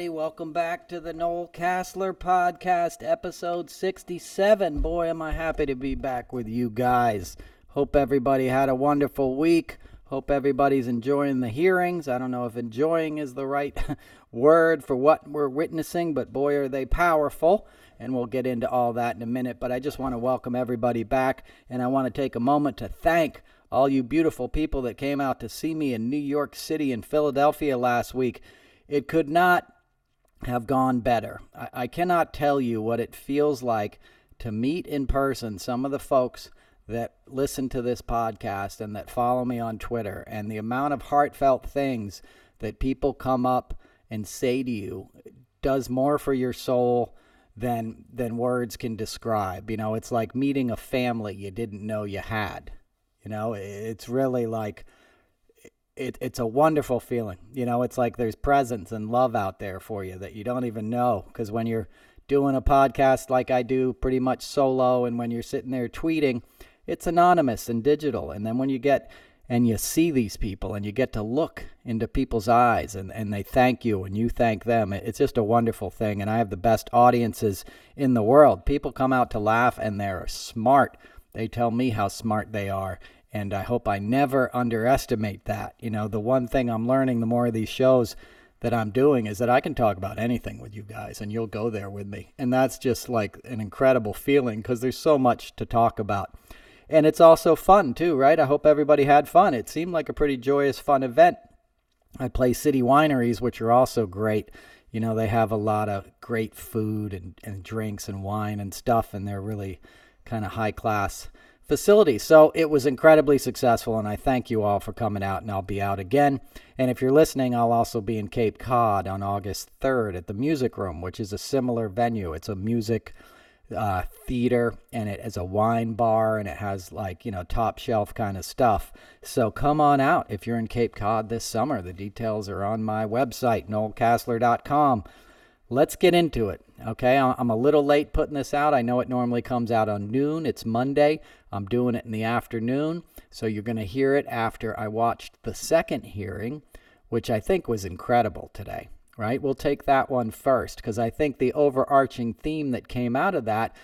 Everybody, welcome back to the Noel Casler podcast, episode 67. Boy, am I happy to be back with you guys. Hope everybody had a wonderful week. Hope everybody's enjoying the hearings. I don't know if enjoying is the right word for what we're witnessing, but boy, are they powerful. And we'll get into all that in a minute. But I just want to welcome everybody back, and I want to take a moment to thank all you beautiful people that came out to see me in New York City and Philadelphia last week. It could not have gone better. I, I, cannot tell you what it feels like to meet in person some of the folks that listen to this podcast and that follow me on Twitter and the amount of heartfelt things that people come up and say to you does more for your soul than than words can describe. You know, it's like meeting a family you didn't know you had. You know, it's really like it, it's a wonderful feeling. You know, it's like there's presence and love out there for you that you don't even know. Because when you're doing a podcast like I do, pretty much solo, and when you're sitting there tweeting, it's anonymous and digital. And then when you get and you see these people and you get to look into people's eyes and, and they thank you and you thank them, it's just a wonderful thing. And I have the best audiences in the world. People come out to laugh and they're smart. They tell me how smart they are and I hope I never underestimate that. You know, the one thing I'm learning the more of these shows that I'm doing is that I can talk about anything with you guys and you'll go there with me. And that's just like an incredible feeling because there's so much to talk about. And it's also fun too, right? I hope everybody had fun. It seemed like a pretty joyous, fun event. I play City Wineries, which are also great. You know, they have a lot of great food and, and drinks and wine and stuff, and they're really kind of high class facility. So it was incredibly successful, and I thank you all for coming out, and I'll be out again. And if you're listening, I'll also be in Cape Cod on August 3rd at the Music Room, which is a similar venue. It's a music uh, theater, and it has a wine bar, and it has like, you know, top shelf kind of stuff. So come on out if you're in Cape Cod this summer. The details are on my website, noelcasler.com. Let's get into it. Okay, I'm a little late putting this out. I know it normally comes out on noon. It's Monday. I'm doing it in the afternoon. So you're going to hear it after I watched the second hearing, which I think was incredible today, right? We'll take that one first because I think the overarching theme that came out of that,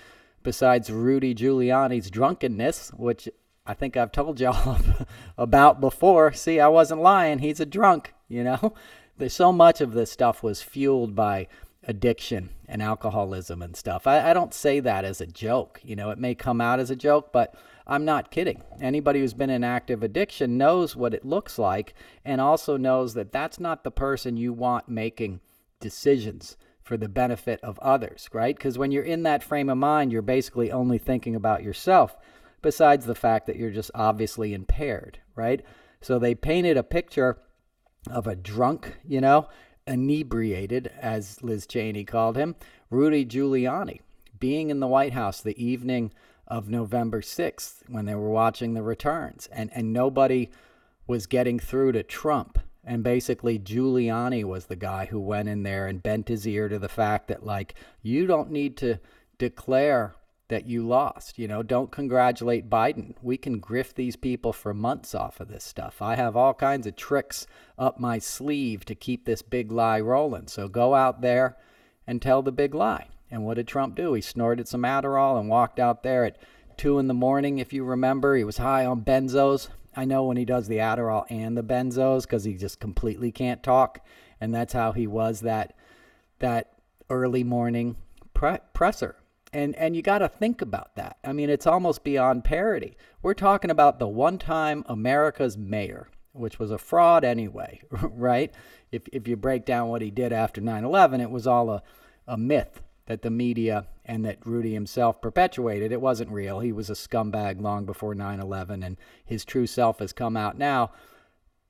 besides Rudy Giuliani's drunkenness, which I think I've told y'all about before. See, I wasn't lying. He's a drunk, you know? There's so much of this stuff was fueled by addiction and alcoholism and stuff. I, I, don't say that as a joke. You know, it may come out as a joke, but I'm not kidding. Anybody who's been in active addiction knows what it looks like and also knows that that's not the person you want making decisions for the benefit of others, right? Because when you're in that frame of mind, you're basically only thinking about yourself, besides the fact that you're just obviously impaired, right? So they painted a picture of a drunk, you know, inebriated, as Liz Cheney called him, Rudy Giuliani, being in the White House the evening of November 6th when they were watching the returns. And, and nobody was getting through to Trump. And basically, Giuliani was the guy who went in there and bent his ear to the fact that, like, you don't need to declare that you lost. You know, don't congratulate Biden. We can grift these people for months off of this stuff. I have all kinds of tricks up my sleeve to keep this big lie rolling. So go out there and tell the big lie. And what did Trump do? He snorted some Adderall and walked out there at two in the morning, if you remember. He was high on benzos. I know when he does the Adderall and the benzos because he just completely can't talk. And that's how he was that that early morning pre- presser and and you got to think about that. I mean, it's almost beyond parody. We're talking about the one-time America's mayor, which was a fraud anyway, right? If if you break down what he did after 9/11, it was all a a myth that the media and that Rudy himself perpetuated. It wasn't real. He was a scumbag long before 9/11 and his true self has come out now.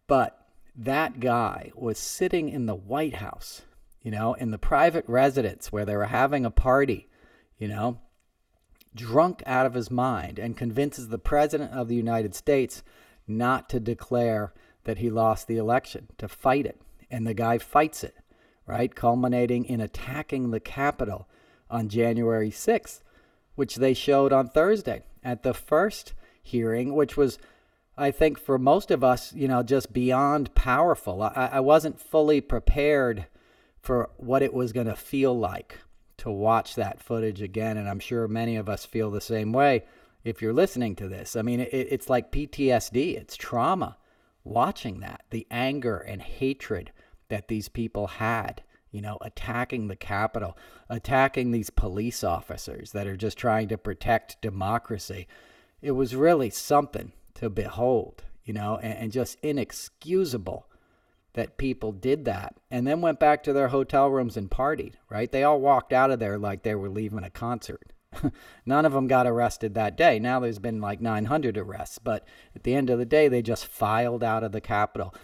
But that guy was sitting in the White House, you know, in the private residence where they were having a party you know, drunk out of his mind and convinces the President of the United States not to declare that he lost the election, to fight it. And the guy fights it, right? Culminating in attacking the Capitol on January 6th, which they showed on Thursday at the first hearing, which was, I think, for most of us, you know, just beyond powerful. I, I wasn't fully prepared for what it was going to feel like to watch that footage again. And I'm sure many of us feel the same way if you're listening to this. I mean, it, it's like PTSD, it's trauma watching that, the anger and hatred that these people had, you know, attacking the Capitol, attacking these police officers that are just trying to protect democracy. It was really something to behold, you know, and, and just inexcusable that people did that and then went back to their hotel rooms and partied, right? They all walked out of there like they were leaving a concert. None of them got arrested that day. Now there's been like 900 arrests, but at the end of the day, they just filed out of the Capitol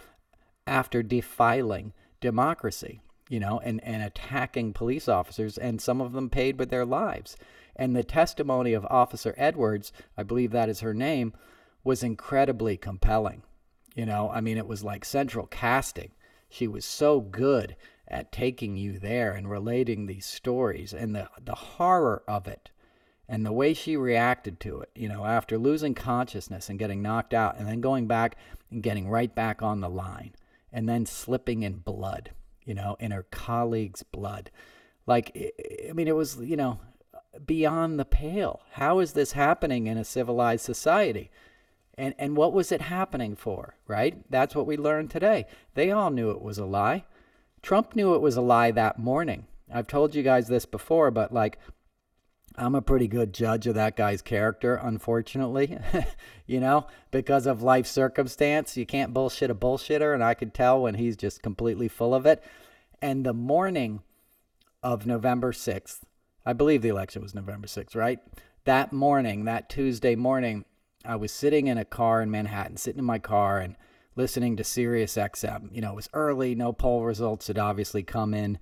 after defiling democracy, you know, and, and attacking police officers, and some of them paid with their lives. And the testimony of Officer Edwards, I believe that is her name, was incredibly compelling. You know, I mean, it was like central casting. She was so good at taking you there and relating these stories and the, the horror of it and the way she reacted to it, you know, after losing consciousness and getting knocked out and then going back and getting right back on the line and then slipping in blood, you know, in her colleague's blood. Like, I mean, it was, you know, beyond the pale. How is this happening in a civilized society? And, and what was it happening for, right? That's what we learned today. They all knew it was a lie. Trump knew it was a lie that morning. I've told you guys this before, but like, I'm a pretty good judge of that guy's character, unfortunately. you know, because of life circumstance, you can't bullshit a bullshitter, and I could tell when he's just completely full of it. And the morning of November 6th, I believe the election was November 6th, right? That morning, that Tuesday morning, I was sitting in a car in Manhattan, sitting in my car and listening to Sirius XM. You know, it was early, no poll results had obviously come in.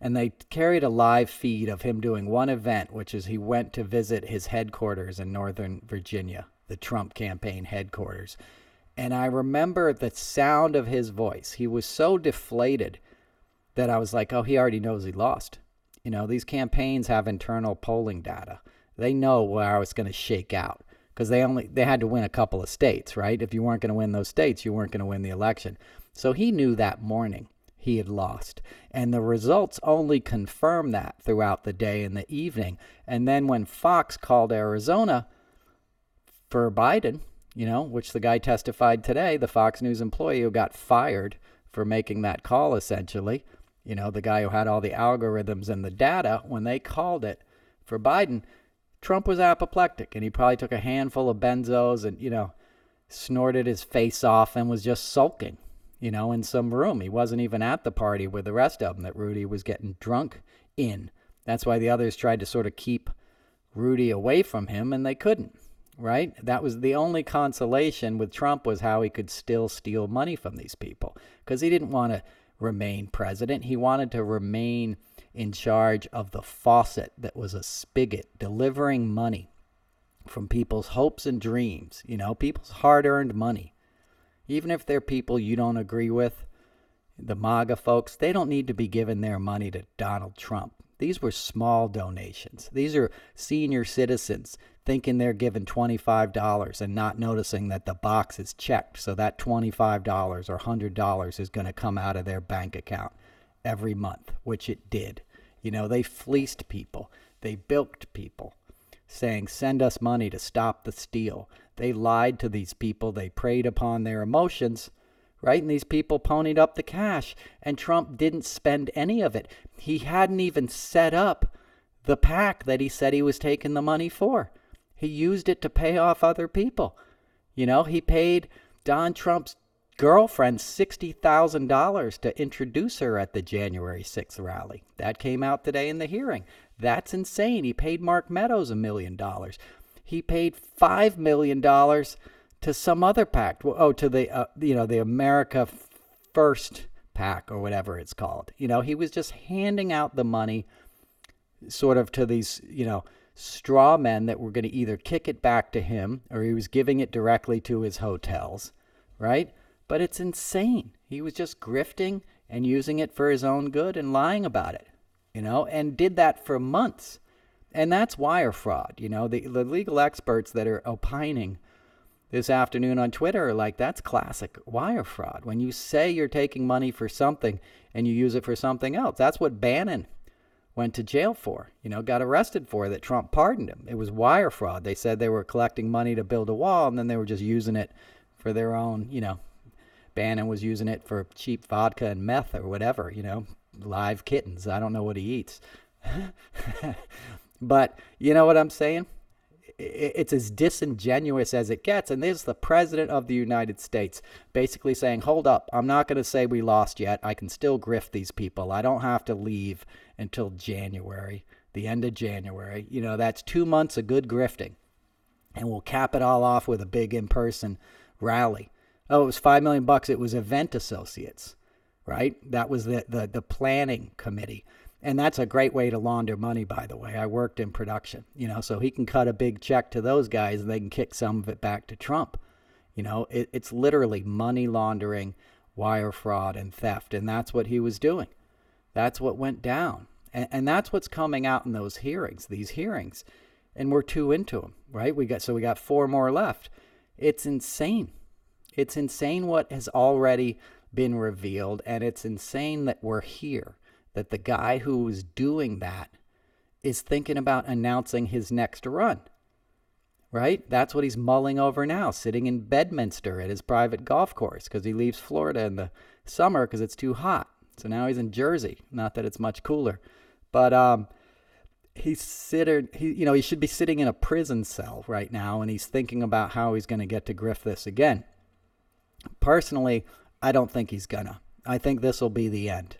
And they carried a live feed of him doing one event, which is he went to visit his headquarters in Northern Virginia, the Trump campaign headquarters. And I remember the sound of his voice. He was so deflated that I was like, oh, he already knows he lost. You know, these campaigns have internal polling data. They know where it's going to shake out because they only they had to win a couple of states, right? If you weren't going to win those states, you weren't going to win the election. So he knew that morning he had lost. And the results only confirmed that throughout the day and the evening. And then when Fox called Arizona for Biden, you know, which the guy testified today, the Fox News employee who got fired for making that call essentially, you know, the guy who had all the algorithms and the data, when they called it for Biden, Trump was apoplectic and he probably took a handful of benzos and, you know, snorted his face off and was just sulking, you know, in some room. He wasn't even at the party with the rest of them that Rudy was getting drunk in. That's why the others tried to sort of keep Rudy away from him and they couldn't, right? That was the only consolation with Trump was how he could still steal money from these people because he didn't want to remain president. He wanted to remain in charge of the faucet that was a spigot delivering money from people's hopes and dreams, you know, people's hard earned money. Even if they're people you don't agree with, the MAGA folks, they don't need to be giving their money to Donald Trump. These were small donations. These are senior citizens thinking they're giving $25 and not noticing that the box is checked. So that $25 or $100 is going to come out of their bank account every month, which it did. You know, they fleeced people, they bilked people, saying, Send us money to stop the steal. They lied to these people, they preyed upon their emotions, right? And these people ponied up the cash, and Trump didn't spend any of it. He hadn't even set up the PAC that he said he was taking the money for. He used it to pay off other people. You know, he paid Don Trump's girlfriend $60,000 to introduce her at the January 6th rally. That came out today in the hearing. That's insane. He paid Mark Meadows a million dollars. He paid $5 million to some other PAC. Oh, to the, uh, you know, the America First PAC or whatever it's called. You know, he was just handing out the money sort of to these, you know, straw men that were going to either kick it back to him or he was giving it directly to his hotels, right? But it's insane. He was just grifting and using it for his own good and lying about it, you know, and did that for months. And that's wire fraud, you know. The, the legal experts that are opining this afternoon on Twitter are like, that's classic wire fraud. When you say you're taking money for something and you use it for something else, that's what Bannon went to jail for, you know, got arrested for that Trump pardoned him. It was wire fraud. They said they were collecting money to build a wall and then they were just using it for their own, you know, Bannon was using it for cheap vodka and meth or whatever, you know, live kittens. I don't know what he eats. but you know what I'm saying? It's as disingenuous as it gets. And there's the president of the United States basically saying, hold up, I'm not going to say we lost yet. I can still grift these people. I don't have to leave until January, the end of January. You know, that's two months of good grifting. And we'll cap it all off with a big in person rally. Oh, it was five million bucks. It was Event Associates, right? That was the, the, the planning committee. And that's a great way to launder money, by the way. I worked in production, you know, so he can cut a big check to those guys and they can kick some of it back to Trump. You know, it, it's literally money laundering, wire fraud, and theft. And that's what he was doing. That's what went down. And, and that's what's coming out in those hearings, these hearings. And we're two into them, right? We got so we got four more left. It's insane. It's insane what has already been revealed, and it's insane that we're here. That the guy who was doing that is thinking about announcing his next run. Right? That's what he's mulling over now, sitting in Bedminster at his private golf course because he leaves Florida in the summer because it's too hot. So now he's in Jersey. Not that it's much cooler. But um, he's sitting, he, you know, he should be sitting in a prison cell right now, and he's thinking about how he's going to get to grift this again. Personally, I don't think he's gonna. I think this will be the end.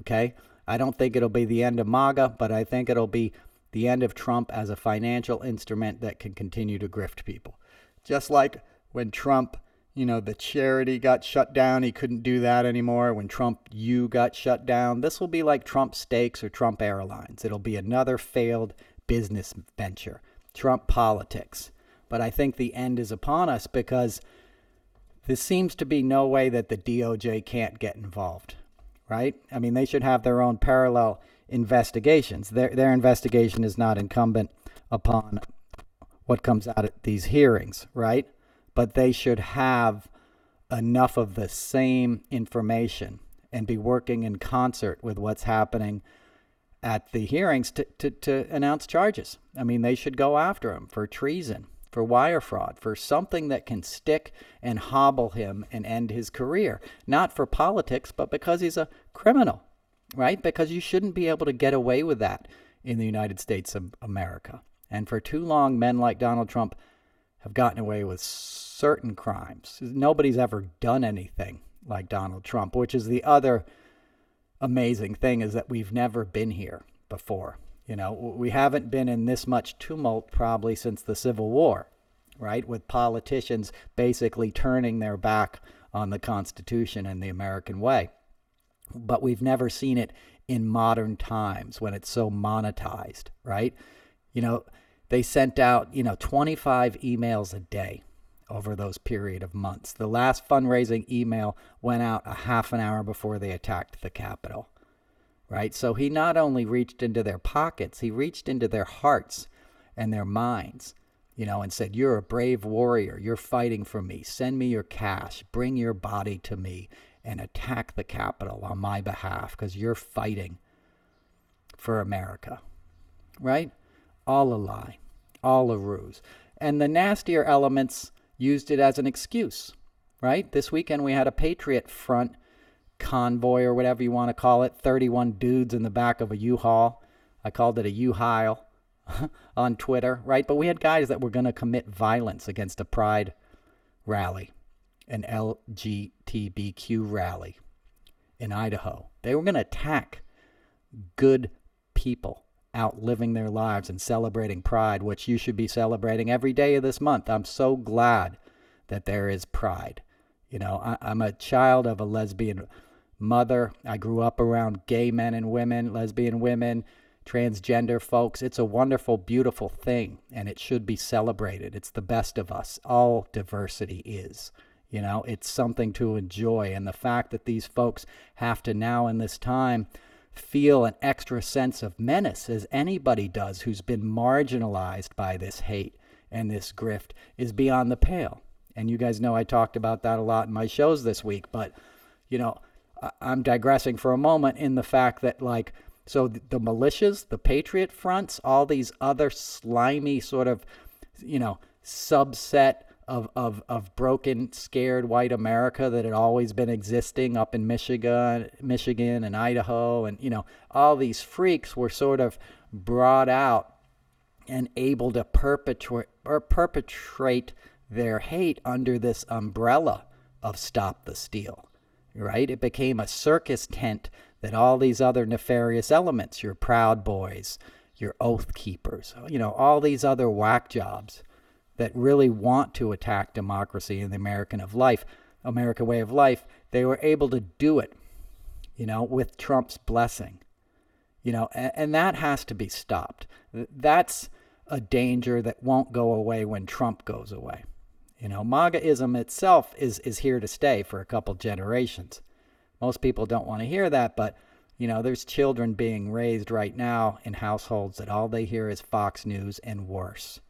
Okay? I don't think it'll be the end of MAGA, but I think it'll be the end of Trump as a financial instrument that can continue to grift people. Just like when Trump you know, the charity got shut down. He couldn't do that anymore. When Trump U got shut down, this will be like Trump Steaks or Trump Airlines. It'll be another failed business venture, Trump politics. But I think the end is upon us because there seems to be no way that the DOJ can't get involved, right? I mean, they should have their own parallel investigations. Their, their investigation is not incumbent upon what comes out at these hearings, right? but they should have enough of the same information and be working in concert with what's happening at the hearings to, to, to announce charges. I mean, they should go after him for treason, for wire fraud, for something that can stick and hobble him and end his career. Not for politics, but because he's a criminal, right? Because you shouldn't be able to get away with that in the United States of America. And for too long, men like Donald Trump have gotten away with certain crimes. Nobody's ever done anything like Donald Trump, which is the other amazing thing is that we've never been here before. You know, we haven't been in this much tumult probably since the Civil War, right? With politicians basically turning their back on the Constitution and the American way. But we've never seen it in modern times when it's so monetized, right? You know, they sent out, you know, 25 emails a day over those period of months. The last fundraising email went out a half an hour before they attacked the Capitol. Right? So he not only reached into their pockets, he reached into their hearts and their minds, you know, and said, You're a brave warrior. You're fighting for me. Send me your cash. Bring your body to me and attack the Capitol on my behalf because you're fighting for America. Right? all a lie, all a ruse. And the nastier elements used it as an excuse, right? This weekend we had a Patriot Front convoy or whatever you want to call it 31 dudes in the back of a U-Haul. I called it a U-Haul on Twitter, right? But we had guys that were going to commit violence against a pride rally, an LGBTQ rally in Idaho. They were going to attack good people out living their lives and celebrating pride, which you should be celebrating every day of this month. I'm so glad that there is pride. You know, I, am a child of a lesbian mother. I grew up around gay men and women, lesbian women, transgender folks. It's a wonderful, beautiful thing, and it should be celebrated. It's the best of us. All diversity is. You know, it's something to enjoy. And the fact that these folks have to now, in this time, feel an extra sense of menace, as anybody does who's been marginalized by this hate and this grift, is beyond the pale. And you guys know I talked about that a lot in my shows this week. But, you know, I'm digressing for a moment in the fact that, like, so the, militias, the patriot fronts, all these other slimy sort of, you know, subset of, of, of broken, scared white America that had always been existing up in Michigan, Michigan and Idaho, and you know all these freaks were sort of brought out and able to perpetrate or perpetrate their hate under this umbrella of Stop the Steal. Right? It became a circus tent that all these other nefarious elements, your Proud Boys, your Oath Keepers, you know, all these other whack jobs that really want to attack democracy and the American of life, American way of life, they were able to do it, you know, with Trump's blessing. You know, and, and that has to be stopped. That's a danger that won't go away when Trump goes away. You know, MAGAism itself is is here to stay for a couple generations. Most people don't want to hear that, but you know, there's children being raised right now in households that all they hear is Fox News and worse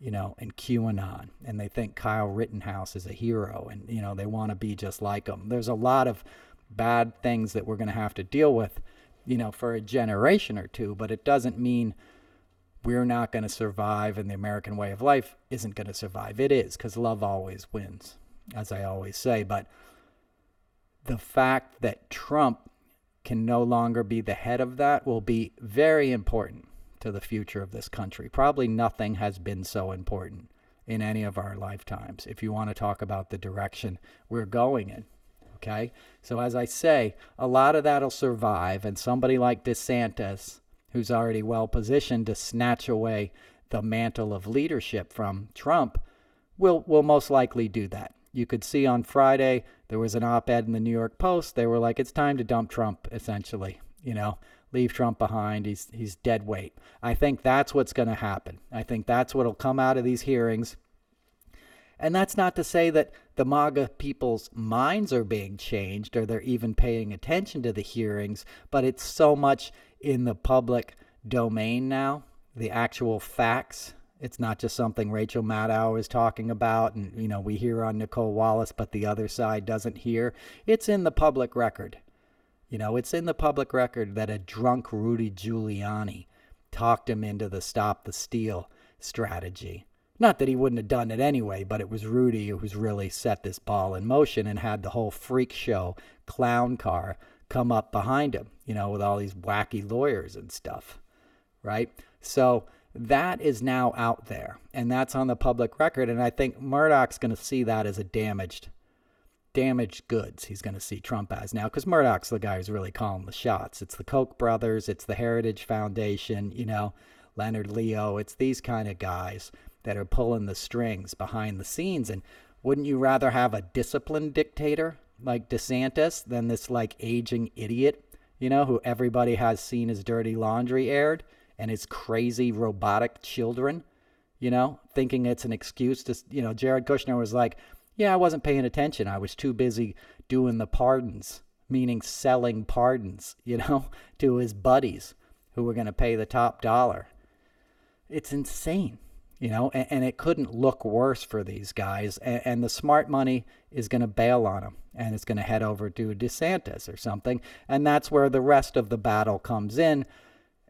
you know, and QAnon, and they think Kyle Rittenhouse is a hero, and you know they want to be just like him. There's a lot of bad things that we're going to have to deal with, you know, for a generation or two. But it doesn't mean we're not going to survive, and the American way of life isn't going to survive. It is because love always wins, as I always say. But the fact that Trump can no longer be the head of that will be very important to the future of this country. Probably nothing has been so important in any of our lifetimes if you want to talk about the direction we're going in. Okay? So, as I say, a lot of that'll survive, and somebody like DeSantis, who's already well positioned to snatch away the mantle of leadership from Trump, will, will most likely do that. You could see on Friday there was an op ed in the New York Post. They were like, it's time to dump Trump, essentially. You know, leave Trump behind. He's he's dead weight. I think that's what's going to happen. I think that's what'll come out of these hearings. And that's not to say that the MAGA people's minds are being changed or they're even paying attention to the hearings, but it's so much in the public domain now, the actual facts. It's not just something Rachel Maddow is talking about and you know we hear on Nicolle Wallace but the other side doesn't hear. It's in the public record. You know, it's in the public record that a drunk Rudy Giuliani talked him into the stop the steal strategy. Not that he wouldn't have done it anyway, but it was Rudy who's really set this ball in motion and had the whole freak show clown car come up behind him, you know, with all these wacky lawyers and stuff, right? So that is now out there and that's on the public record. And I think Murdoch's going to see that as a damaged damaged goods he's going to see Trump as now because Murdoch's the guy who's really calling the shots. It's the Koch brothers, it's the Heritage Foundation, you know, Leonard Leo. It's these kind of guys that are pulling the strings behind the scenes. And wouldn't you rather have a disciplined dictator like DeSantis than this like aging idiot, you know, who everybody has seen his dirty laundry aired and his crazy robotic children, you know, thinking it's an excuse to, you know, Jared Kushner was like, yeah, I wasn't paying attention. I was too busy doing the pardons, meaning selling pardons, you know, to his buddies who were going to pay the top dollar. It's insane, you know, and, and, it couldn't look worse for these guys. And, and the smart money is going to bail on them and it's going to head over to DeSantis or something. And that's where the rest of the battle comes in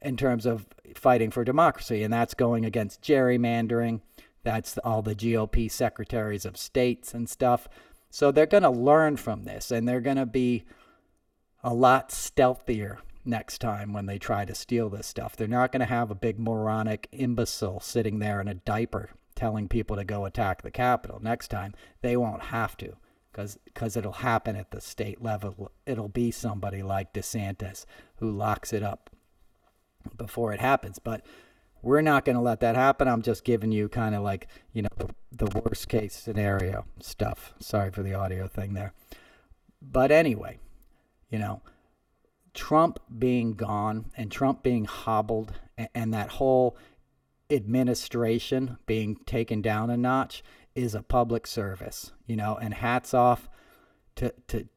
in terms of fighting for democracy. And that's going against gerrymandering that's all the GOP secretaries of states and stuff. So they're going to learn from this and they're going to be a lot stealthier next time when they try to steal this stuff. They're not going to have a big moronic imbecile sitting there in a diaper telling people to go attack the Capitol. Next time, they won't have to because it'll happen at the state level. It'll be somebody like DeSantis who locks it up before it happens. But we're not going to let that happen. I'm just giving you kind of like, you know, the, the worst case scenario stuff. Sorry for the audio thing there. But anyway, you know, Trump being gone and Trump being hobbled and, and that whole administration being taken down a notch is a public service, you know, and hats off to, to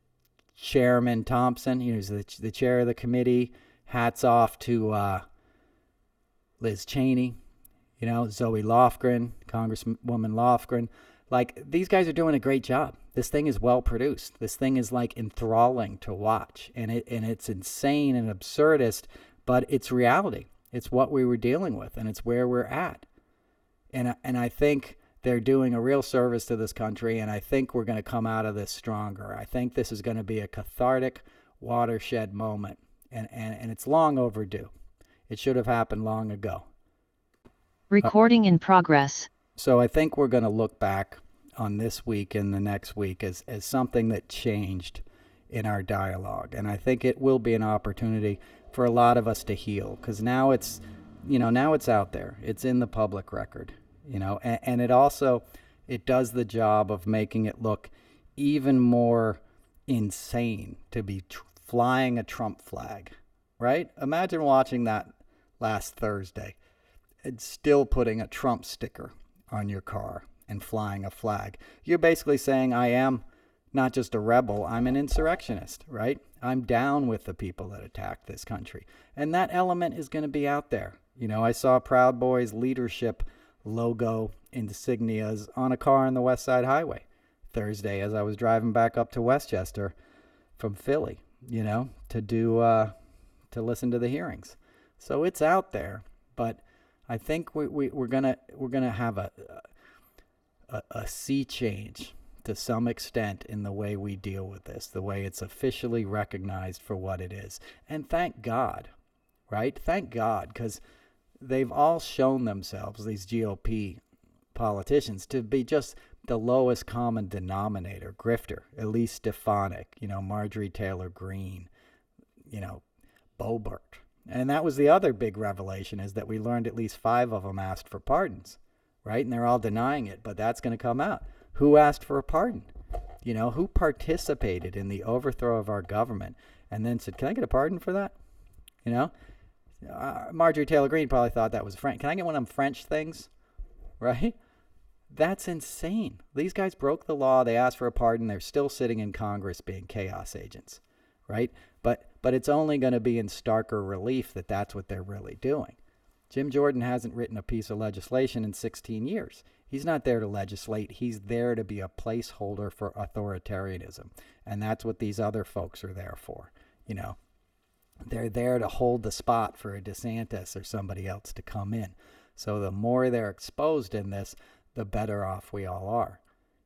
Chairman Thompson, you know, he's the, the chair of the committee. Hats off to uh, Liz Cheney, you know, Zoe Lofgren, Congresswoman Lofgren. Like, these guys are doing a great job. This thing is well produced. This thing is like enthralling to watch. And it and it's insane and absurdist, but it's reality. It's what we were dealing with and it's where we're at. And and I think they're doing a real service to this country and I think we're going to come out of this stronger. I think this is going to be a cathartic watershed moment and and, and it's long overdue. It should have happened long ago. Uh, Recording in progress. So I think we're going to look back on this week and the next week as, as something that changed in our dialogue. And I think it will be an opportunity for a lot of us to heal because now it's, you know, now it's out there. It's in the public record, you know, and, and it also, it does the job of making it look even more insane to be tr- flying a Trump flag, right? Imagine watching that last Thursday and still putting a Trump sticker on your car and flying a flag. You're basically saying, I am not just a rebel, I'm an insurrectionist, right? I'm down with the people that attacked this country. And that element is going to be out there. You know, I saw Proud Boys leadership logo insignias on a car on the West Side Highway Thursday as I was driving back up to Westchester from Philly, you know, to do, uh, to listen to the hearings. So it's out there, but I think we, we, we're gonna we're gonna have a, a a sea change to some extent in the way we deal with this, the way it's officially recognized for what it is. And thank God, right? Thank God, because they've all shown themselves, these GOP politicians, to be just the lowest common denominator, grifter, Elise Stefanik, you know, Marjorie Taylor Greene, you know, Boebert. And that was the other big revelation is that we learned at least five of them asked for pardons, right? And they're all denying it, but that's going to come out. Who asked for a pardon? You know, who participated in the overthrow of our government and then said, Can I get a pardon for that? You know, uh, Marjorie Taylor Greene probably thought that was French. Can I get one of them French things? Right? That's insane. These guys broke the law. They asked for a pardon. They're still sitting in Congress being chaos agents, right? But but it's only going to be in starker relief that that's what they're really doing. Jim Jordan hasn't written a piece of legislation in 16 years. He's not there to legislate. He's there to be a placeholder for authoritarianism. And that's what these other folks are there for. You know, they're there to hold the spot for a DeSantis or somebody else to come in. So the more they're exposed in this, the better off we all are.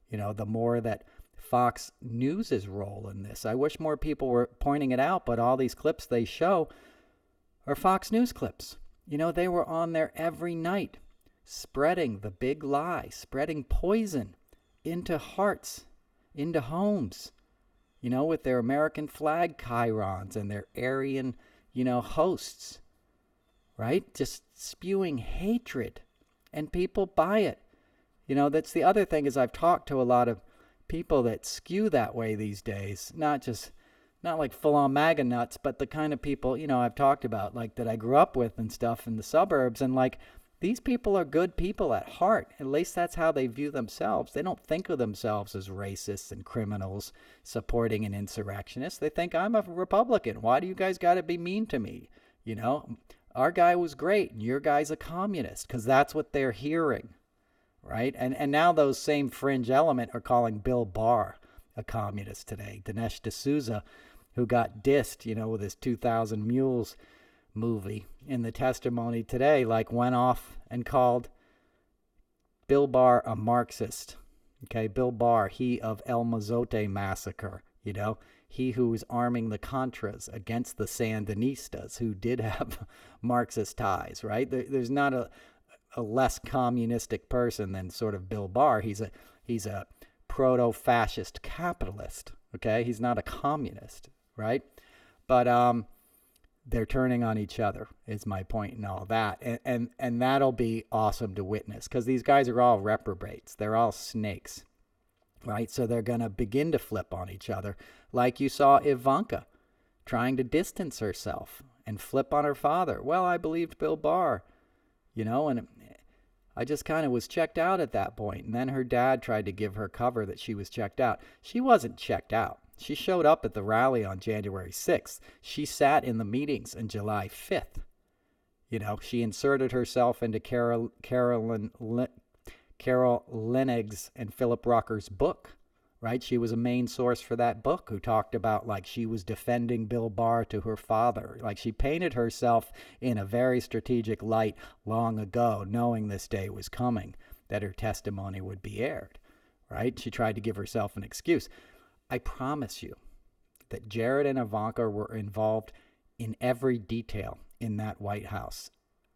You know, the more that Fox News's role in this. I wish more people were pointing it out, but all these clips they show are Fox News clips. You know, they were on there every night spreading the big lie, spreading poison into hearts, into homes, you know, with their American flag chyrons and their Aryan, you know, hosts, right? Just spewing hatred. And people buy it. You know, that's the other thing is I've talked to a lot of people that skew that way these days, not just not like full on MAGA nuts, but the kind of people, you know, I've talked about, like that I grew up with and stuff in the suburbs. And like these people are good people at heart. At least that's how they view themselves. They don't think of themselves as racists and criminals supporting an insurrectionist. They think I'm a Republican. Why do you guys got to be mean to me? You know, our guy was great and your guy's a communist because that's what they're hearing. Right. And, and now those same fringe element are calling Bill Barr a communist today. Dinesh D'Souza, who got dissed, you know, with his 2000 Mules movie in the testimony today, like went off and called Bill Barr a Marxist. Okay, Bill Barr, he of El Mozote massacre, you know, he who was arming the Contras against the Sandinistas, who did have Marxist ties, right? There, there's not a, a less communistic person than sort of Bill Barr. He's a he's a proto-fascist capitalist. Okay, he's not a communist, right? But um, they're turning on each other is my point and all that and and, and that'll be awesome to witness because these guys are all reprobates they're all snakes right so they're going to begin to flip on each other like you saw ivanka trying to distance herself and flip on her father. Well, I believed Bill Barr, you know, and I just kind of was checked out at that point. And then her dad tried to give her cover that she was checked out. She wasn't checked out. She showed up at the rally on January 6th. She sat in the meetings on July 5th. You know, she inserted herself into Carol, Carolyn, Carol Leonnig's and Philip Rucker's book, right? She was a main source for that book who talked about like she was defending Bill Barr to her father. Like she painted herself in a very strategic light long ago, knowing this day was coming, that her testimony would be aired, right? She tried to give herself an excuse. I promise you that Jared and Ivanka were involved in every detail in that White House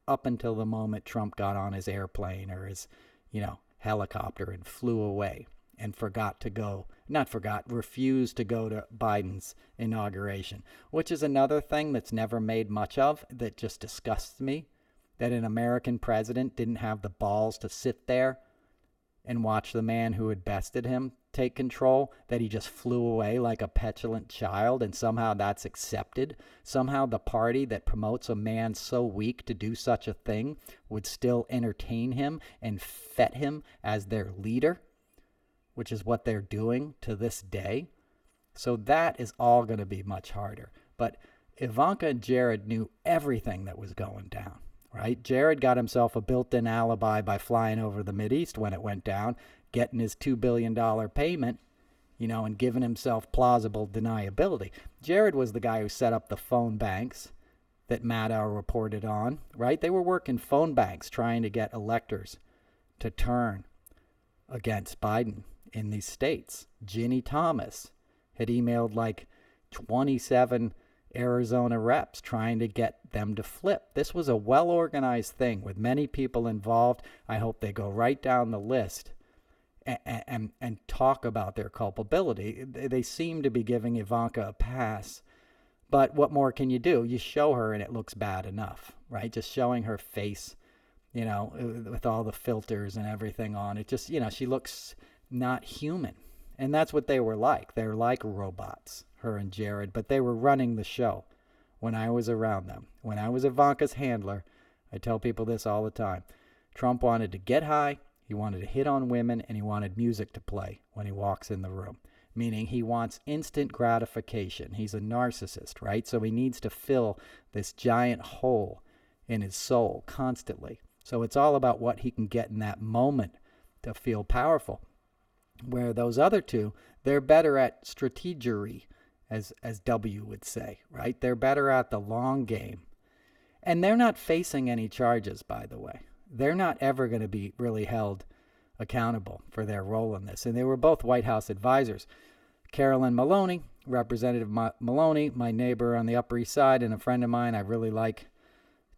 up until the moment Trump got on his airplane or his, you know, helicopter and flew away and forgot to go, not forgot, refused to go to Biden's inauguration, which is another thing that's never made much of that just disgusts me that an American president didn't have the balls to sit there and watch the man who had bested him take control, that he just flew away like a petulant child, and somehow that's accepted. Somehow the party that promotes a man so weak to do such a thing would still entertain him and fet him as their leader, which is what they're doing to this day. So that is all going to be much harder. But Ivanka and Jared knew everything that was going down right? Jared got himself a built in alibi by flying over the East when it went down, getting his $2 billion payment, you know, and giving himself plausible deniability. Jared was the guy who set up the phone banks that Maddow reported on, right? They were working phone banks trying to get electors to turn against Biden in these states. Ginny Thomas had emailed like 27 Arizona reps trying to get them to flip. This was a well organized thing with many people involved. I hope they go right down the list and, and, and talk about their culpability. They seem to be giving Ivanka a pass. But what more can you do? You show her and it looks bad enough, right? Just showing her face, you know, with all the filters and everything on it. Just, you know, she looks not human. And that's what they were like. They're like robots her and Jared, but they were running the show when I was around them. When I was Ivanka's handler, I tell people this all the time. Trump wanted to get high, he wanted to hit on women, and he wanted music to play when he walks in the room. Meaning he wants instant gratification. He's a narcissist, right? So he needs to fill this giant hole in his soul constantly. So it's all about what he can get in that moment to feel powerful. Where those other two, they're better at strategery as as W would say, right? They're better at the long game. And they're not facing any charges, by the way. They're not ever going to be really held accountable for their role in this. And they were both White House advisors. Carolyn Maloney, Representative Maloney, my neighbor on the Upper East Side and a friend of mine. I really like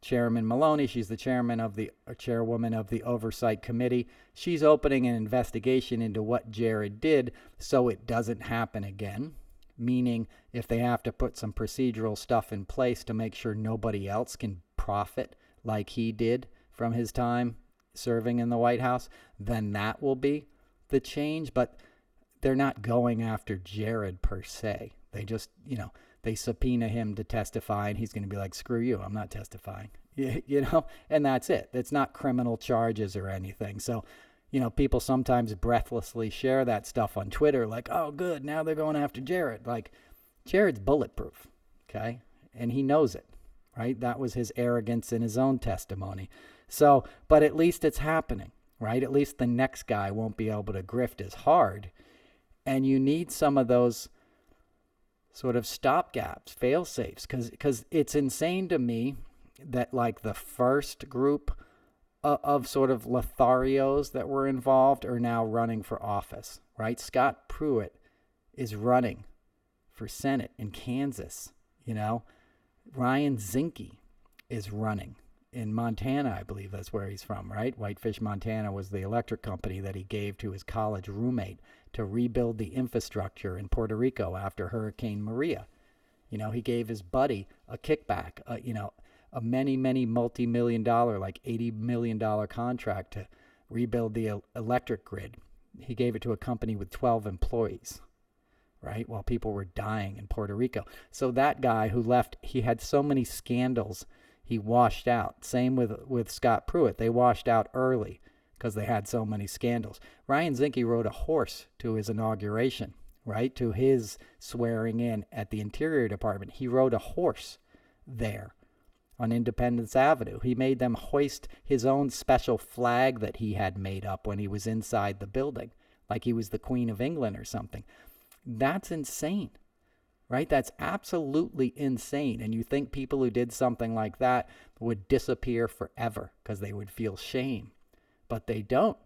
Chairman Maloney. She's the chairman of the uh, chairwoman of the Oversight Committee. She's opening an investigation into what Jared did so it doesn't happen again meaning if they have to put some procedural stuff in place to make sure nobody else can profit like he did from his time serving in the White House, then that will be the change. But they're not going after Jared per se. They just, you know, they subpoena him to testify, and he's going to be like, screw you, I'm not testifying. You, know, and that's it. It's not criminal charges or anything. So you know, people sometimes breathlessly share that stuff on Twitter, like, oh, good, now they're going after Jared. Like, Jared's bulletproof, okay? And he knows it, right? That was his arrogance in his own testimony. So, but at least it's happening, right? At least the next guy won't be able to grift as hard. And you need some of those sort of stopgaps, fail safes, because it's insane to me that, like, the first group of sort of Lotharios that were involved are now running for office, right? Scott Pruitt is running for Senate in Kansas, you know. Ryan Zinke is running in Montana, I believe that's where he's from, right? Whitefish, Montana was the electric company that he gave to his college roommate to rebuild the infrastructure in Puerto Rico after Hurricane Maria. You know, he gave his buddy a kickback, uh, you know, a many, many multi million dollar, like $80 million contract to rebuild the electric grid. He gave it to a company with 12 employees, right? While people were dying in Puerto Rico. So that guy who left, he had so many scandals, he washed out. Same with with Scott Pruitt. They washed out early because they had so many scandals. Ryan Zinke rode a horse to his inauguration, right? To his swearing in at the Interior Department. He rode a horse there on Independence Avenue. He made them hoist his own special flag that he had made up when he was inside the building, like he was the Queen of England or something. That's insane, right? That's absolutely insane. And you think people who did something like that would disappear forever because they would feel shame. But they don't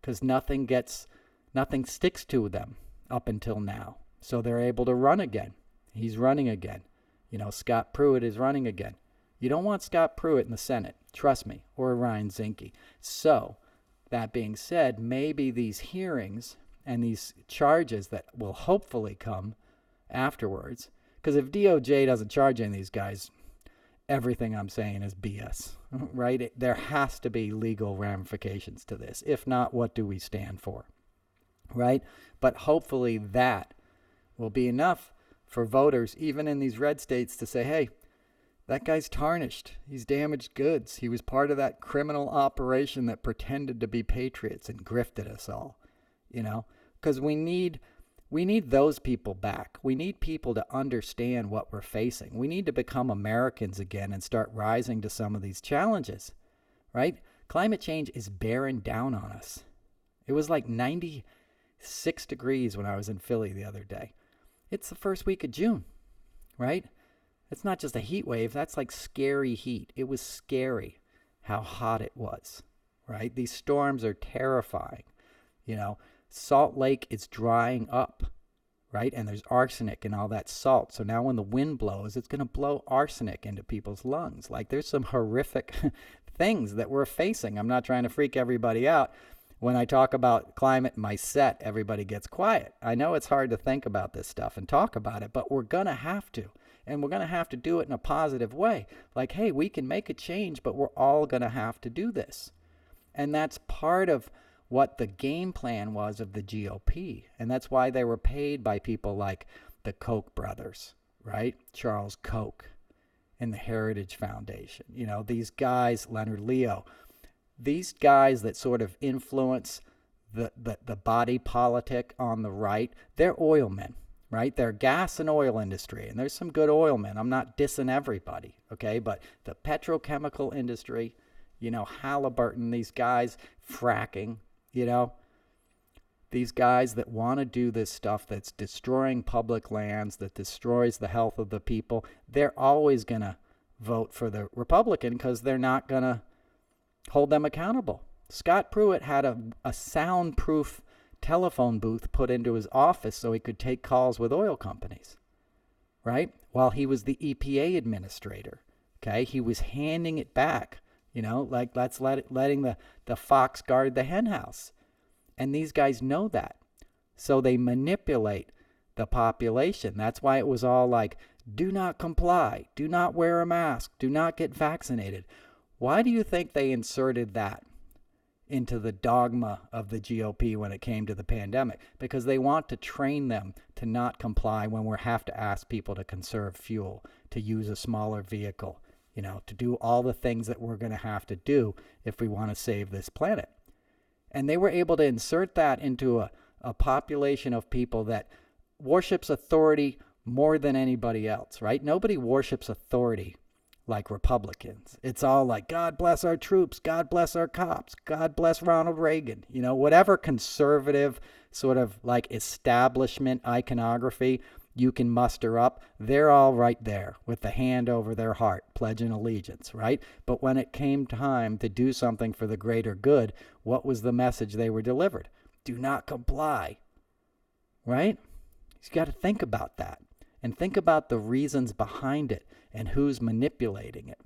because nothing gets, nothing sticks to them up until now. So they're able to run again. He's running again. You know, Scott Pruitt is running again. You don't want Scott Pruitt in the Senate, trust me, or Ryan Zinke. So, that being said, maybe these hearings and these charges that will hopefully come afterwards, because if DOJ doesn't charge any of these guys, everything I'm saying is BS, right? There has to be legal ramifications to this. If not, what do we stand for, right? But hopefully that will be enough for voters, even in these red states, to say, hey, that guy's tarnished. He's damaged goods. He was part of that criminal operation that pretended to be patriots and grifted us all, you know? Because we need we need those people back. We need people to understand what we're facing. We need to become Americans again and start rising to some of these challenges, right? Climate change is bearing down on us. It was like 96 degrees when I was in Philly the other day. It's the first week of June, right? It's not just a heat wave, that's like scary heat. It was scary how hot it was, right? These storms are terrifying. You know, Salt Lake is drying up, right? And there's arsenic and all that salt. So now when the wind blows, it's going to blow arsenic into people's lungs. Like there's some horrific things that we're facing. I'm not trying to freak everybody out. When I talk about climate my set, everybody gets quiet. I know it's hard to think about this stuff and talk about it, but we're going to have to. And we're going to have to do it in a positive way. Like, hey, we can make a change, but we're all going to have to do this. And that's part of what the game plan was of the GOP. And that's why they were paid by people like the Koch brothers, right? Charles Koch and the Heritage Foundation. You know, these guys, Leonard Leo, these guys that sort of influence the, the, the body politic on the right, they're oil men, right? They're gas and oil industry. And there's some good oil men. I'm not dissing everybody, okay? But the petrochemical industry, you know, Halliburton, these guys fracking, you know, these guys that want to do this stuff that's destroying public lands, that destroys the health of the people, they're always going to vote for the Republican because they're not going to hold them accountable. Scott Pruitt had a, a soundproof telephone booth put into his office so he could take calls with oil companies, right? While he was the EPA administrator. Okay, he was handing it back you know, like let's let letting the, the fox guard the henhouse. And these guys know that. So they manipulate the population. That's why it was all like, do not comply, do not wear a mask, do not get vaccinated. Why do you think they inserted that into the dogma of the GOP when it came to the pandemic? Because they want to train them to not comply when we have to ask people to conserve fuel, to use a smaller vehicle, you know, to do all the things that we're going to have to do if we want to save this planet. And they were able to insert that into a, a population of people that worships authority more than anybody else, right? Nobody worships authority like Republicans. It's all like, God bless our troops, God bless our cops, God bless Ronald Reagan, you know, whatever conservative sort of like establishment iconography you can muster up, they're all right there with the hand over their heart, pledging allegiance, right? But when it came time to do something for the greater good, what was the message they were delivered? Do not comply, right? You've got to think about that and think about the reasons behind it and who's manipulating it.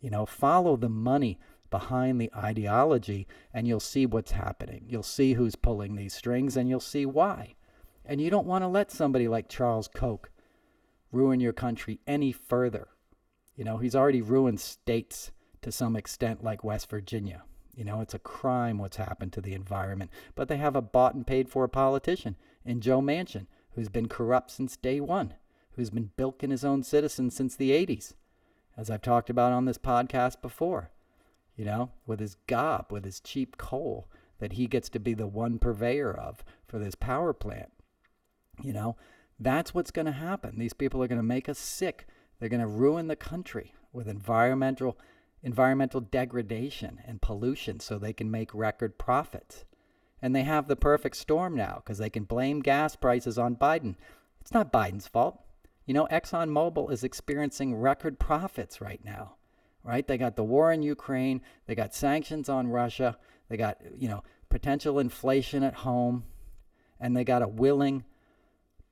You know, follow the money behind the ideology and you'll see what's happening. You'll see who's pulling these strings and you'll see why. And you don't want to let somebody like Charles Koch ruin your country any further. You know, he's already ruined states to some extent, like West Virginia. You know, it's a crime what's happened to the environment. But they have a bought and paid for politician in Joe Manchin who's been corrupt since day one, who's been bilking his own citizens since the 80s, as I've talked about on this podcast before. You know, with his gob, with his cheap coal that he gets to be the one purveyor of for this power plant. You know, that's what's going to happen. These people are going to make us sick. They're going to ruin the country with environmental environmental degradation and pollution so they can make record profits. And they have the perfect storm now because they can blame gas prices on Biden. It's not Biden's fault. You know, ExxonMobil is experiencing record profits right now, right? They got the war in Ukraine, they got sanctions on Russia, they got, you know, potential inflation at home, and they got a willing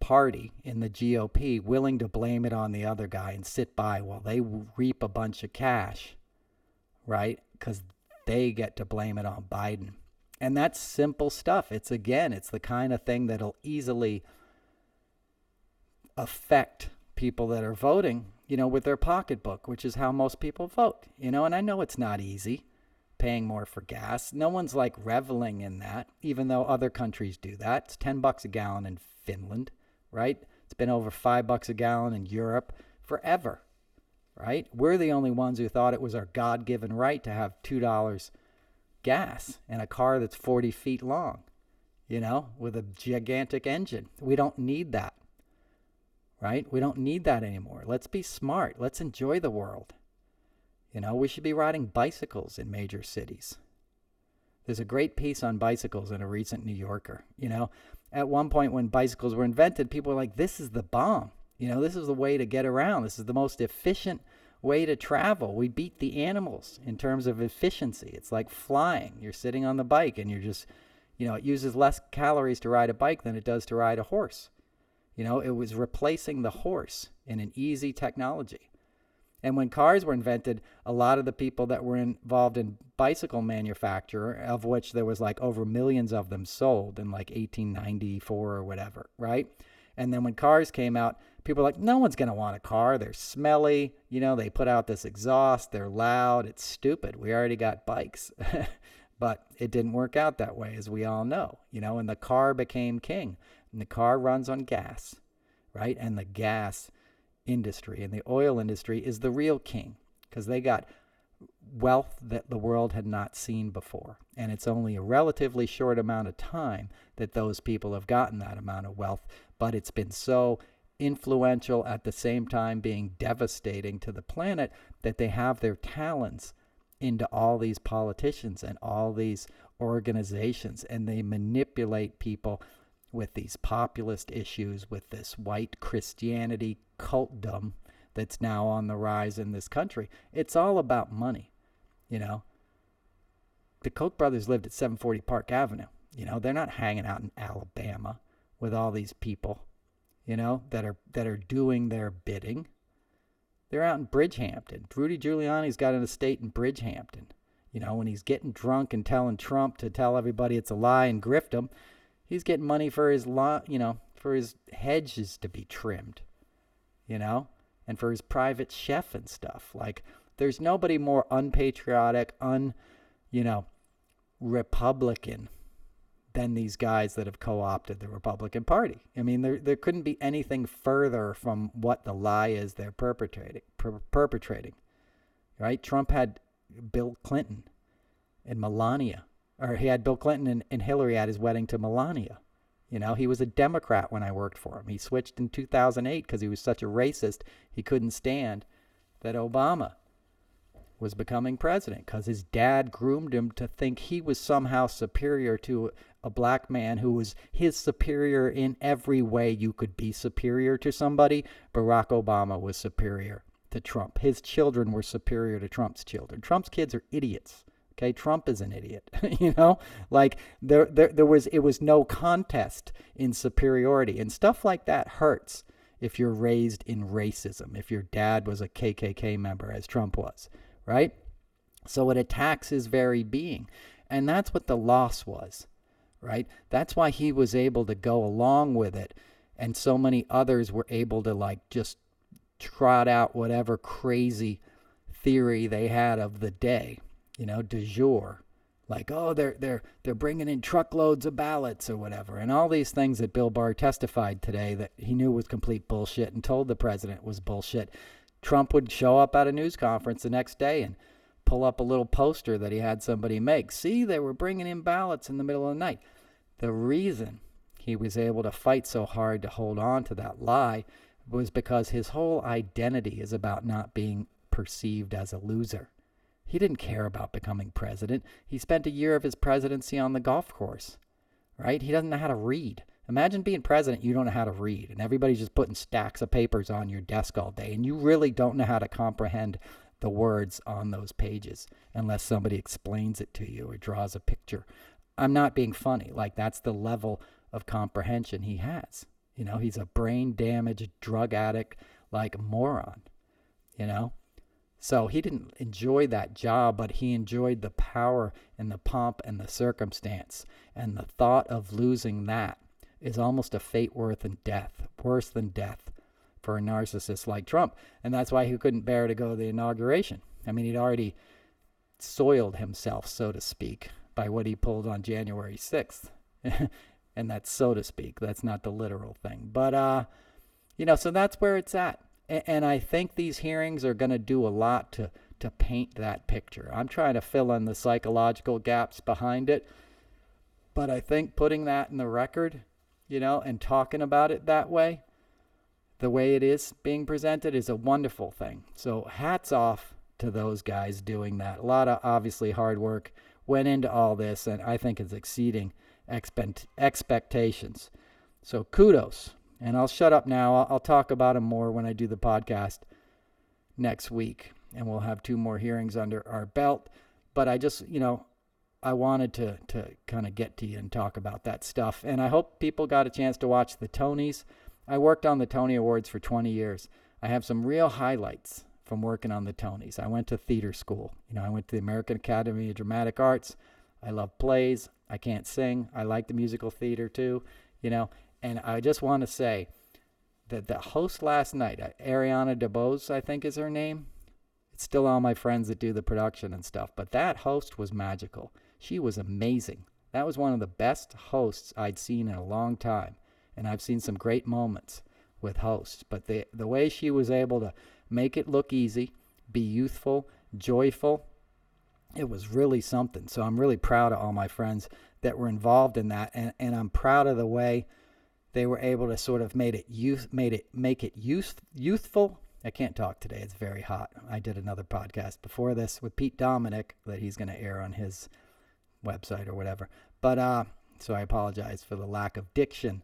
party in the GOP willing to blame it on the other guy and sit by while they reap a bunch of cash, right? Because they get to blame it on Biden. And that's simple stuff. It's again, it's the kind of thing that'll easily affect people that are voting, you know, with their pocketbook, which is how most people vote, you know. And I know it's not easy paying more for gas. No one's like reveling in that, even though other countries do that. It's 10 bucks a gallon in Finland, right? It's been over 5 bucks a gallon in Europe forever, right? We're the only ones who thought it was our God-given right to have $2 gas in a car that's 40 feet long, you know, with a gigantic engine. We don't need that, right? We don't need that anymore. Let's be smart. Let's enjoy the world. You know, we should be riding bicycles in major cities. There's a great piece on bicycles in a recent New Yorker. You know, at one point when bicycles were invented, people were like, this is the bomb. You know, this is the way to get around. This is the most efficient way to travel. We beat the animals in terms of efficiency. It's like flying. You're sitting on the bike and you're just, you know, it uses less calories to ride a bike than it does to ride a horse. You know, it was replacing the horse in an easy technology. And when cars were invented, a lot of the people that were involved in bicycle manufacture, of which there was like over millions of them sold in like 1894 or whatever, right? And then when cars came out, people were like, no one's going to want a car. They're smelly. You know, they put out this exhaust. They're loud. It's stupid. We already got bikes. but it didn't work out that way, as we all know, you know, and the car became king. And the car runs on gas, right? And the gas industry and the oil industry is the real king because they got wealth that the world had not seen before. And it's only a relatively short amount of time that those people have gotten that amount of wealth, but it's been so influential at the same time being devastating to the planet that they have their talents into all these politicians and all these organizations and they manipulate people with these populist issues, with this white Christianity cultdom that's now on the rise in this country. It's all about money, you know. The Koch brothers lived at 740 Park Avenue. You know, they're not hanging out in Alabama with all these people, you know, that are that are doing their bidding. They're out in Bridgehampton. Rudy Giuliani's got an estate in Bridgehampton. You know, when he's getting drunk and telling Trump to tell everybody it's a lie and grift him, He's getting money for his law, you know, for his hedges to be trimmed, you know, and for his private chef and stuff. Like, there's nobody more unpatriotic, un, you know, Republican than these guys that have co-opted the Republican Party. I mean, there there couldn't be anything further from what the lie is they're perpetrating. Per- perpetrating, right? Trump had Bill Clinton and Melania or he had Bill Clinton and, and Hillary at his wedding to Melania. You know, he was a Democrat when I worked for him. He switched in 2008 because he was such a racist, he couldn't stand that Obama was becoming president because his dad groomed him to think he was somehow superior to a black man who was his superior in every way you could be superior to somebody. Barack Obama was superior to Trump. His children were superior to Trump's children. Trump's kids are idiots. Okay, Trump is an idiot. you know, like there, there, there was, it was no contest in superiority, and stuff like that hurts if you're raised in racism. If your dad was a KKK member, as Trump was, right? So it attacks his very being, and that's what the loss was, right? That's why he was able to go along with it, and so many others were able to like just trot out whatever crazy theory they had of the day you know, du jour, like oh they're they're they're bringing in truckloads of ballots or whatever. And all these things that Bill Barr testified today that he knew was complete bullshit and told the president was bullshit. Trump would show up at a news conference the next day and pull up a little poster that he had somebody make. See they were bringing in ballots in the middle of the night. The reason he was able to fight so hard to hold on to that lie was because his whole identity is about not being perceived as a loser he didn't care about becoming president. He spent a year of his presidency on the golf course, right? He doesn't know how to read. Imagine being president, you don't know how to read, and everybody's just putting stacks of papers on your desk all day, and you really don't know how to comprehend the words on those pages unless somebody explains it to you or draws a picture. I'm not being funny. Like, that's the level of comprehension he has. You know, he's a brain damaged, drug addict, like moron, you know? So he didn't enjoy that job, but he enjoyed the power and the pomp and the circumstance. And the thought of losing that is almost a fate worse than death, worse than death for a narcissist like Trump. And that's why he couldn't bear to go to the inauguration. I mean, he'd already soiled himself, so to speak, by what he pulled on January 6th. and that's so to speak. That's not the literal thing. But, uh, you know, so that's where it's at and I think these hearings are going to do a lot to to paint that picture. I'm trying to fill in the psychological gaps behind it, but I think putting that in the record, you know, and talking about it that way, the way it is being presented is a wonderful thing. So hats off to those guys doing that. A lot of obviously hard work went into all this, and I think it's exceeding expect- expectations. So kudos and I'll shut up now. I'll, I'll talk about him more when I do the podcast next week. And we'll have two more hearings under our belt. But I just, you know, I wanted to, to kind of get to you and talk about that stuff. And I hope people got a chance to watch the Tonys. I worked on the Tony Awards for 20 years. I have some real highlights from working on the Tonys. I went to theater school. You know, I went to the American Academy of Dramatic Arts. I love plays. I can't sing. I like the musical theater too, you know, and I just want to say that the host last night, uh, Ariana DeBose, I think is her name. It's still all my friends that do the production and stuff, but that host was magical. She was amazing. That was one of the best hosts I'd seen in a long time. And I've seen some great moments with hosts, but the the way she was able to make it look easy, be youthful, joyful, it was really something. So I'm really proud of all my friends that were involved in that and, and I'm proud of the way they were able to sort of made it youth made it make it youth youthful. I can't talk today. It's very hot. I did another podcast before this with Pete Dominick that he's going to air on his website or whatever. But uh so I apologize for the lack of diction.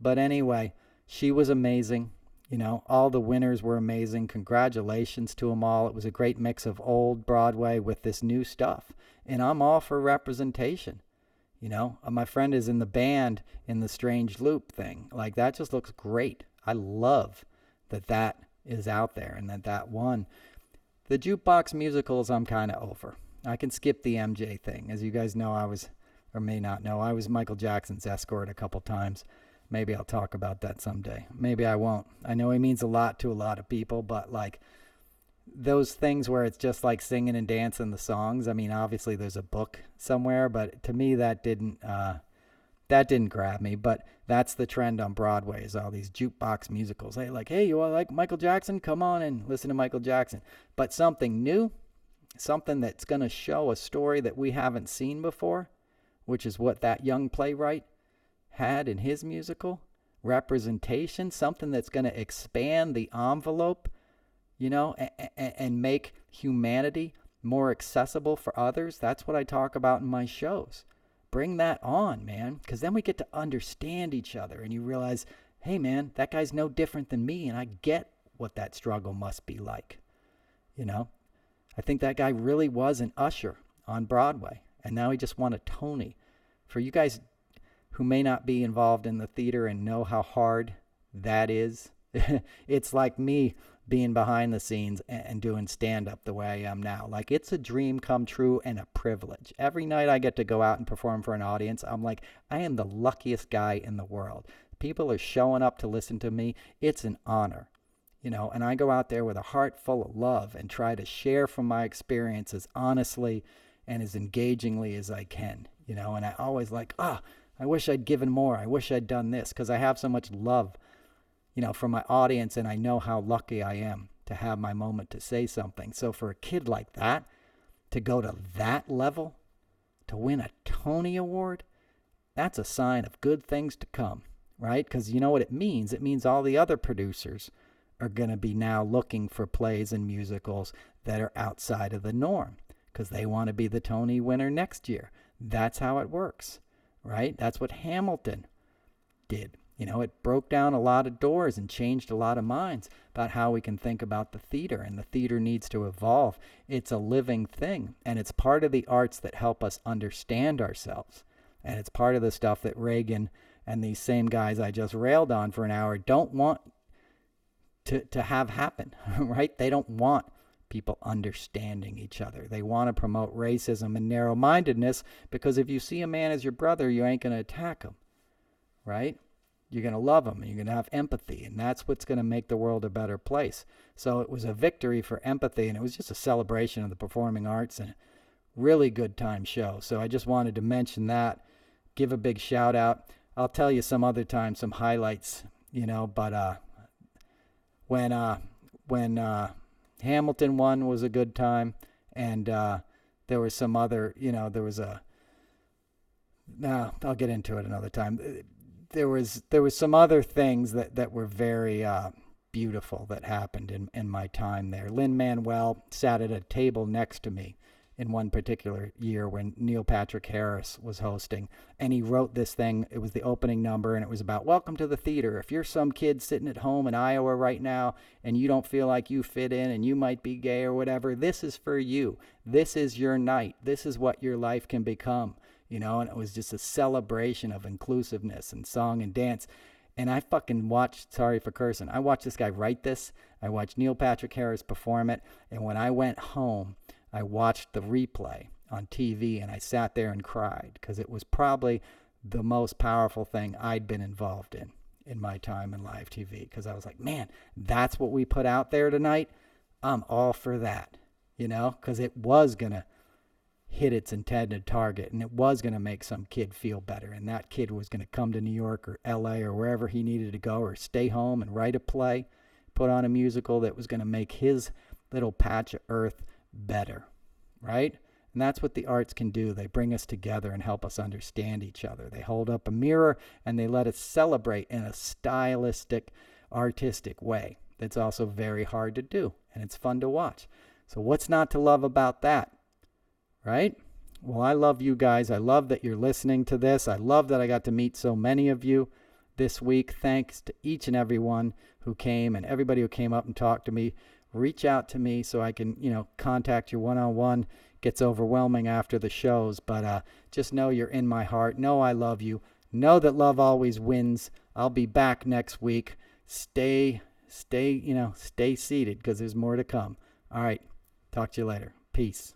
But anyway, she was amazing. You know, all the winners were amazing. Congratulations to them all. It was a great mix of old Broadway with this new stuff. And I'm all for representation. You know, uh, my friend is in the band in the Strange Loop thing. Like that just looks great. I love that that is out there and that that one. The jukebox musicals I'm kind of over. I can skip the MJ thing. As you guys know, I was, or may not know, I was Michael Jackson's escort a couple times. Maybe I'll talk about that someday. Maybe I won't. I know he means a lot to a lot of people, but like those things where it's just like singing and dancing the songs. I mean, obviously there's a book somewhere, but to me that didn't uh, that didn't grab me. But that's the trend on Broadway is all these jukebox musicals. Hey, like, hey, you all like Michael Jackson? Come on and listen to Michael Jackson. But something new, something that's going to show a story that we haven't seen before, which is what that young playwright had in his musical representation, something that's going to expand the envelope you know, and, and make humanity more accessible for others. That's what I talk about in my shows. Bring that on, man, because then we get to understand each other and you realize, hey, man, that guy's no different than me, and I get what that struggle must be like. You know, I think that guy really was an usher on Broadway, and now he just won a Tony. For you guys who may not be involved in the theater and know how hard that is, it's like me being behind the scenes and doing stand up the way I am now. Like it's a dream come true and a privilege. Every night I get to go out and perform for an audience, I'm like, I am the luckiest guy in the world. People are showing up to listen to me. It's an honor. You know, and I go out there with a heart full of love and try to share from my experiences honestly and as engagingly as I can, you know, and I always like, ah, I wish I'd given more. I wish I'd done this because I have so much love, you know, for my audience and I know how lucky I am to have my moment to say something. So for a kid like that to go to that level, to win a Tony Award, that's a sign of good things to come, right? Because you know what it means? It means all the other producers are going to be now looking for plays and musicals that are outside of the norm because they want to be the Tony winner next year. That's how it works, right? That's what Hamilton did. You know, it broke down a lot of doors and changed a lot of minds about how we can think about the theater, and the theater needs to evolve. It's a living thing, and it's part of the arts that help us understand ourselves. And it's part of the stuff that Reagan and these same guys I just railed on for an hour don't want to, to have happen, right? They don't want people understanding each other. They want to promote racism and narrow mindedness because if you see a man as your brother, you ain't going to attack him, right? You're going to love them. you're going to have empathy, and that's what's going to make the world a better place. So it was a victory for empathy, and it was just a celebration of the performing arts and really good time show. So I just wanted to mention that, give a big shout out. I'll tell you some other time some highlights, you know, but uh, when uh, when uh, Hamilton won was a good time, and uh, there was some other, you know, there was a. No, I'll get into it another time. There was there was some other things that that were very uh, beautiful that happened in in my time there. Lin Manuel sat at a table next to me in one particular year when Neil Patrick Harris was hosting. And he wrote this thing. It was the opening number, and it was about Welcome to the theater. If you're some kid sitting at home in Iowa right now and you don't feel like you fit in and you might be gay or whatever, this is for you. This is your night. This is what your life can become. You know, and it was just a celebration of inclusiveness and song and dance. And I fucking watched, sorry for cursing, I watched this guy write this. I watched Neil Patrick Harris perform it. And when I went home, I watched the replay on TV and I sat there and cried because it was probably the most powerful thing I'd been involved in in my time in live TV because I was like, man, that's what we put out there tonight. I'm all for that, you know, because it was going to hit its intended target and it was going to make some kid feel better. And that kid was going to come to New York or LA or wherever he needed to go or stay home and write a play, put on a musical that was going to make his little patch of earth better, right? And that's what the arts can do. They bring us together and help us understand each other. They hold up a mirror and they let us celebrate in a stylistic, artistic way that's also very hard to do and it's fun to watch. So, what's not to love about that? Right? Well, I love you guys. I love that you're listening to this. I love that I got to meet so many of you this week. Thanks to each and every one who came and everybody who came up and talked to me reach out to me so I can, you know, contact you one on one. Gets overwhelming after the shows, but uh, just know you're in my heart. Know I love you. Know that love always wins. I'll be back next week. Stay, stay, you know, stay seated because there's more to come. All right. Talk to you later. Peace.